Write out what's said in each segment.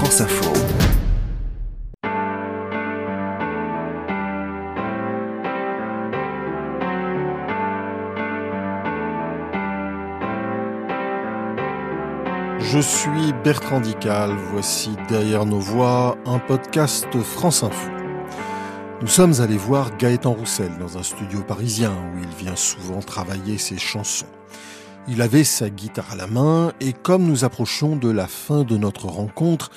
France Info. Je suis Bertrand Dical, voici Derrière nos voix, un podcast France Info. Nous sommes allés voir Gaëtan Roussel dans un studio parisien où il vient souvent travailler ses chansons. Il avait sa guitare à la main et comme nous approchions de la fin de notre rencontre,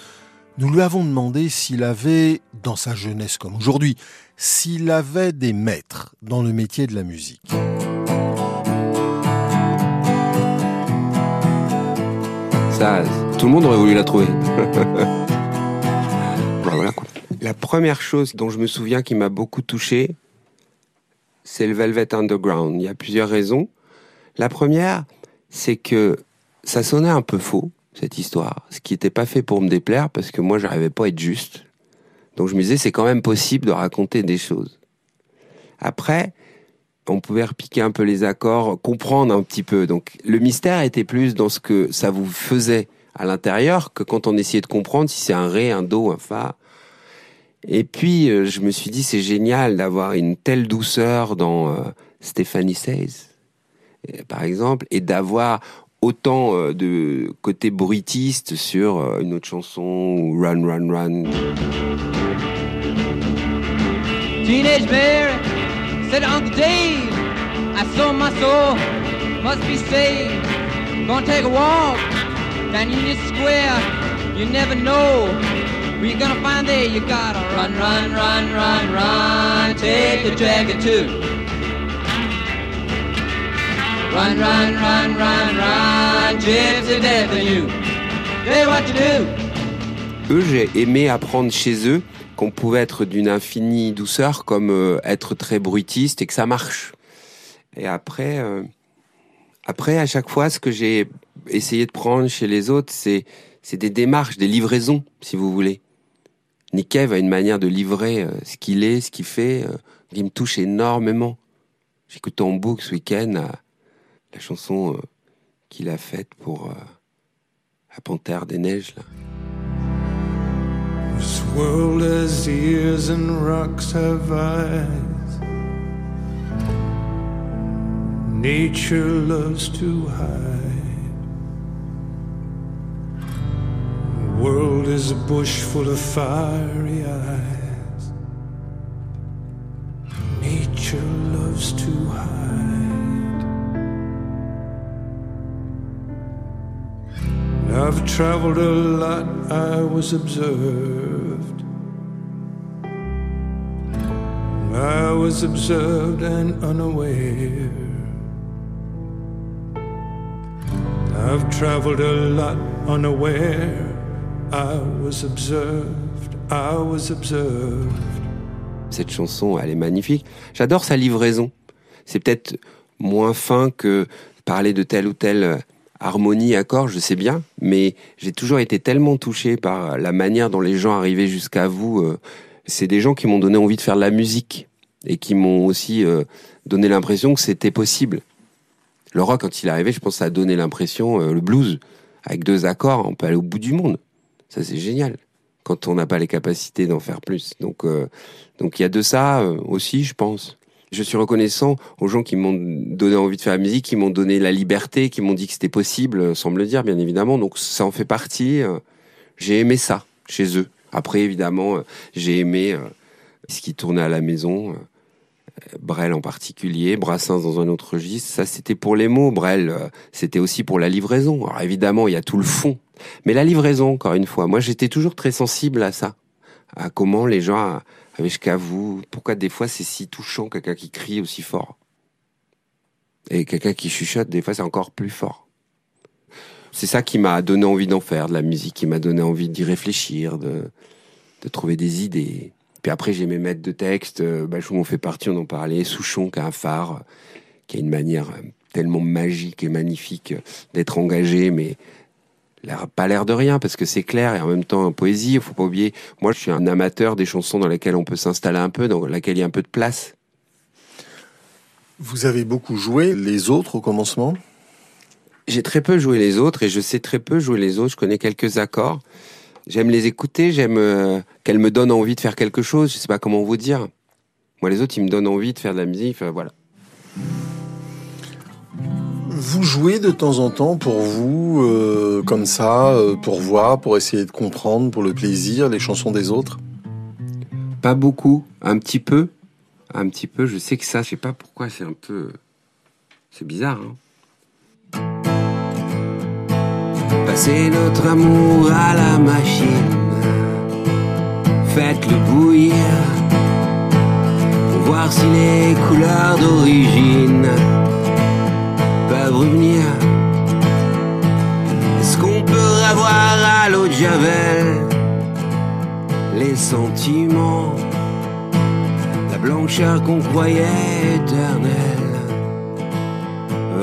nous lui avons demandé s'il avait, dans sa jeunesse comme aujourd'hui, s'il avait des maîtres dans le métier de la musique. tout le monde aurait voulu la trouver. La première chose dont je me souviens qui m'a beaucoup touché, c'est le Velvet Underground. Il y a plusieurs raisons. La première, c'est que ça sonnait un peu faux, cette histoire. Ce qui n'était pas fait pour me déplaire, parce que moi, j'arrivais pas à être juste. Donc je me disais, c'est quand même possible de raconter des choses. Après, on pouvait repiquer un peu les accords, comprendre un petit peu. Donc le mystère était plus dans ce que ça vous faisait à l'intérieur que quand on essayait de comprendre si c'est un ré, un do, un fa. Et puis euh, je me suis dit c'est génial d'avoir une telle douceur dans euh, Stephanie Says, par exemple, et d'avoir autant euh, de côté bruitiste sur une autre chanson Run Run Run. Teenage Said Uncle Dave, I saw my soul must be saved. Gonna take a walk down Union Square. You never know where gonna find there. You gotta run, run, run, run, run. Take the dragon too. Run, run, run, run, run. You. Say what you do. Eux, j'ai aimé apprendre chez eux qu'on pouvait être d'une infinie douceur comme euh, être très bruitiste et que ça marche. Et après, euh, après à chaque fois, ce que j'ai essayé de prendre chez les autres, c'est des démarches, des livraisons, si vous voulez. Nick Cave a une manière de livrer euh, ce qu'il est, ce qu'il fait, qui me touche énormément. J'écoute en boucle ce week-end la chanson qu'il a faite pour la Panthère des Neiges. Là. This world has ears and rocks have eyes. Nature loves to hide. The world is a bush full of fiery eyes. Nature loves to hide. I've traveled a lot, I was observed. I was observed and unaware. I've traveled a lot unaware. I was observed, I was observed. Cette chanson, elle est magnifique. J'adore sa livraison. C'est peut-être moins fin que parler de telle ou telle harmonie, accord, je sais bien, mais j'ai toujours été tellement touché par la manière dont les gens arrivaient jusqu'à vous. Euh, c'est des gens qui m'ont donné envie de faire de la musique et qui m'ont aussi euh, donné l'impression que c'était possible. Le rock, quand il est arrivé, je pense a donné l'impression, euh, le blues, avec deux accords, on peut aller au bout du monde. Ça, c'est génial. Quand on n'a pas les capacités d'en faire plus. Donc, donc il y a de ça aussi, je pense. Je suis reconnaissant aux gens qui m'ont donné envie de faire la musique, qui m'ont donné la liberté, qui m'ont dit que c'était possible, sans me le dire, bien évidemment. Donc, ça en fait partie. J'ai aimé ça chez eux. Après, évidemment, j'ai aimé ce qui tournait à la maison. Brel en particulier, Brassens dans un autre registre, ça c'était pour les mots, Brel euh, c'était aussi pour la livraison. Alors évidemment, il y a tout le fond, mais la livraison, encore une fois, moi j'étais toujours très sensible à ça, à comment les gens avaient jusqu'à vous, pourquoi des fois c'est si touchant quelqu'un qui crie aussi fort? Et quelqu'un qui chuchote, des fois c'est encore plus fort. C'est ça qui m'a donné envie d'en faire, de la musique, qui m'a donné envie d'y réfléchir, de, trouver des idées. Puis après, j'ai mes maîtres de texte. Euh, Bachou m'en fait partie, on en parlait. Souchon, qui a un phare, qui a une manière euh, tellement magique et magnifique euh, d'être engagé, mais pas l'air de rien parce que c'est clair et en même temps en poésie. Il faut pas oublier. Moi, je suis un amateur des chansons dans lesquelles on peut s'installer un peu, dans lesquelles il y a un peu de place. Vous avez beaucoup joué les autres au commencement? J'ai très peu joué les autres et je sais très peu jouer les autres. Je connais quelques accords. j'aime les écouter, j'aime euh, qu'elles me donnent envie de faire quelque chose. Je sais pas comment vous dire. Moi, les autres, ils me donnent envie de faire de la musique. voilà. Vous jouez de temps en temps pour vous, euh, comme ça, euh, pour voir, pour essayer de comprendre, pour le plaisir, les chansons des autres? Pas beaucoup, un petit peu. Un petit peu, je sais que ça, je sais pas pourquoi, c'est un peu. C'est bizarre, hein Passez notre amour à la machine, faites-le bouillir pour voir si les couleurs d'origine revenir Est-ce qu'on peut avoir à l'eau de Javel les sentiments, la blancheur qu'on croyait éternelle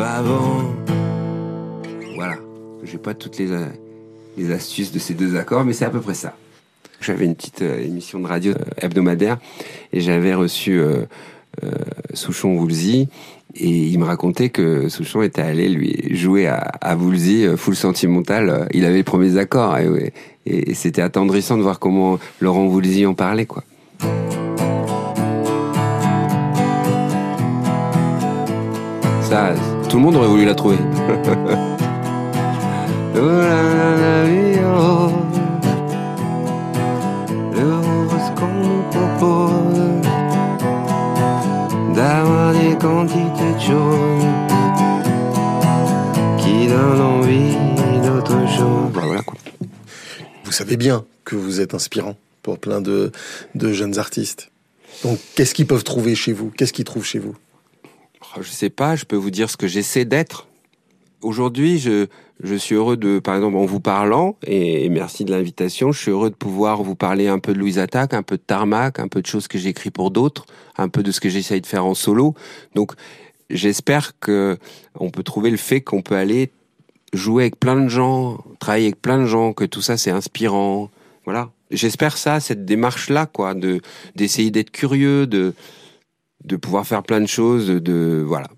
avant? Voilà, j'ai pas toutes les, les astuces de ces deux accords, mais c'est à peu près ça. J'avais une petite euh, émission de radio euh, hebdomadaire et j'avais reçu euh, Souchon Woolsey et il me racontait que Souchon était allé lui jouer à, à Woolsey, euh, full sentimental. Il avait les premiers accords et, et, c'était attendrissant de voir comment Laurent Woolsey en parlait, quoi. Ça, tout le monde aurait voulu la trouver. quantités de choses qui donnent envie d'autre chose. Bah, voilà quoi. Vous savez bien que vous êtes inspirant pour plein de, de jeunes artistes. Donc, qu'est-ce qu'ils peuvent trouver chez vous? Qu'est-ce qu'ils trouvent chez vous? Oh, Je sais pas, je peux vous dire ce que j'essaie d'être. Aujourd'hui, je, je suis heureux de, par exemple, en vous parlant, et, merci de l'invitation, je suis heureux de pouvoir vous parler un peu de Louise Attaque, un peu de Tarmac, un peu de choses que j'écris pour d'autres, un peu de ce que j'essaye de faire en solo. Donc, j'espère que on peut trouver le fait qu'on peut aller jouer avec plein de gens, travailler avec plein de gens, que tout ça c'est inspirant. Voilà. J'espère ça, cette démarche-là, quoi, de d'essayer d'être curieux, de de pouvoir faire plein de choses, de voilà.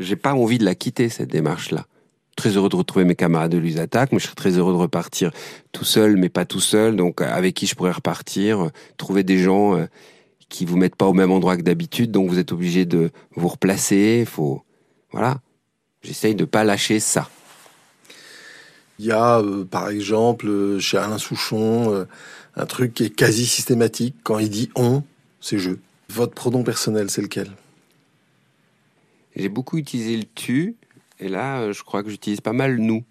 J'ai pas envie de la quitter cette démarche-là très heureux de retrouver mes camarades de l'USATAC, mais je serais très heureux de repartir tout seul, mais pas tout seul. Donc, avec qui je pourrais repartir, euh, trouver des gens euh, qui vous mettent pas au même endroit que d'habitude, donc vous êtes obligé de vous replacer. Faut, voilà. J'essaye de pas lâcher ça. Il y a, euh, par exemple, chez Alain Souchon, un truc qui est quasi systématique. Quand il dit on, c'est je. Votre pronom personnel, c'est lequel? J'ai beaucoup utilisé le tu. Et là, euh, je crois que j'utilise pas mal nous.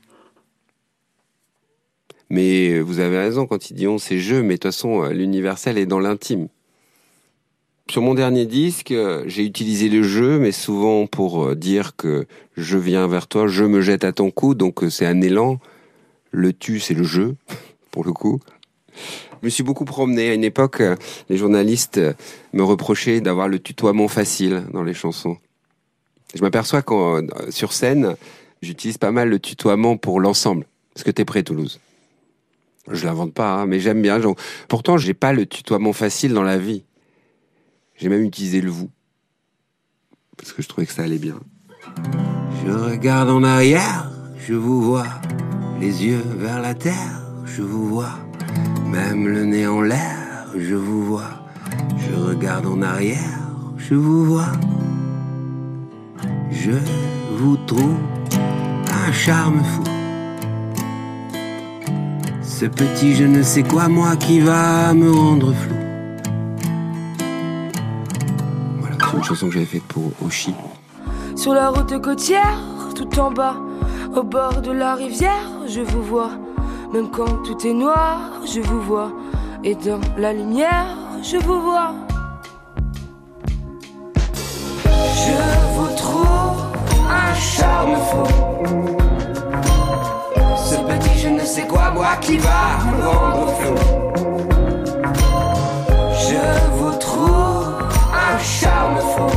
Mais vous avez raison quand il dit on, c'est je, mais de toute façon, euh, l'universel est dans l'intime. Sur mon dernier disque, euh, j'ai utilisé le je, mais souvent pour dire que je viens vers toi, je me jette à ton cou, donc c'est un élan. Le tu, c'est le je, pour le coup. Je me suis beaucoup promené. À une époque, les journalistes me reprochaient d'avoir le tutoiement facile dans les chansons. Je m'aperçois qu'en sur scène, j'utilise pas mal le tutoiement pour l'ensemble. Est-ce que t'es prêt, Toulouse Je l'invente pas, hein, mais j'aime bien. Pourtant, j'ai pas le tutoiement facile dans la vie. J'ai même utilisé le vous parce que je trouvais que ça allait bien. Je regarde en arrière, je vous vois, les yeux vers la terre, je vous vois, même le nez en l'air, je vous vois. Je regarde en arrière, je vous vois. Je vous trouve un charme fou. Ce petit je ne sais quoi, moi qui va me rendre flou. Voilà, c'est une chanson que j'avais faite pour Oshi. Sur la route côtière, tout en bas, au bord de la rivière, je vous vois. Même quand tout est noir, je vous vois. Et dans la lumière, je vous vois. Charme fou. Ce petit je ne sais quoi, moi qui va me rendre fou. Je vous trouve un charme fou.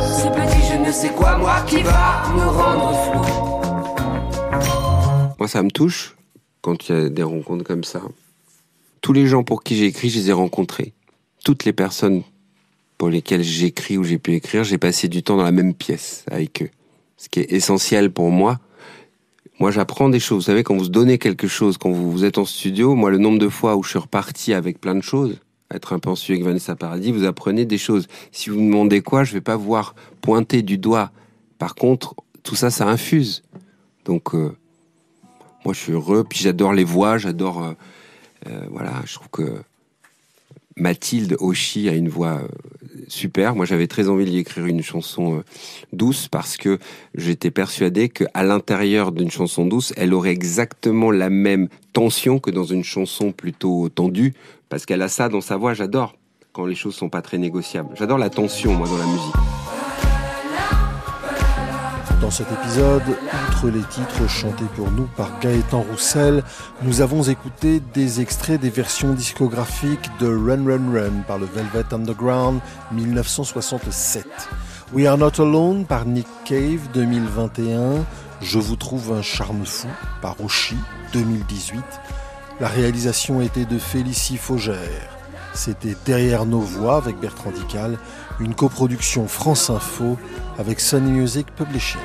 Ce petit je ne sais quoi, moi qui va me rendre flou. Moi, ça me touche quand il y a des rencontres comme ça. Tous les gens pour qui j'ai écrit, je les ai rencontrés. Toutes les personnes pour lesquels j'écris ou j'ai pu écrire, j'ai passé du temps dans la même pièce avec eux. Ce qui est essentiel pour moi. Moi, j'apprends des choses. Vous savez, quand vous donnez quelque chose, quand vous, êtes en studio, moi, le nombre de fois où je suis reparti avec plein de choses, être un studio avec Vanessa Paradis, vous apprenez des choses. Si vous me demandez quoi, je vais pas voir pointer du doigt. Par contre, tout ça, ça infuse. Donc, euh, moi, je suis heureux. Puis j'adore les voix, j'adore. Euh, euh, voilà, je trouve que Mathilde Oshi a une voix super. Moi, j'avais très envie d'y écrire une chanson euh, douce parce que j'étais persuadé qu'à l'intérieur d'une chanson douce, elle aurait exactement la même tension que dans une chanson plutôt tendue parce qu'elle a ça dans sa voix. J'adore quand les choses sont pas très négociables. J'adore la tension, moi, dans la musique. Dans cet épisode, outre les titres chantés pour nous par Gaëtan Roussel, nous avons écouté des extraits des versions discographiques de Run Run Run par le Velvet Underground 1967. We Are Not Alone par Nick Cave 2021. Je vous trouve un charme fou par Oshi 2018. La réalisation était de Félicie Faugère. C'était Derrière nos voix avec Bertrand Dical, une coproduction France Info avec Sony Music Publishing.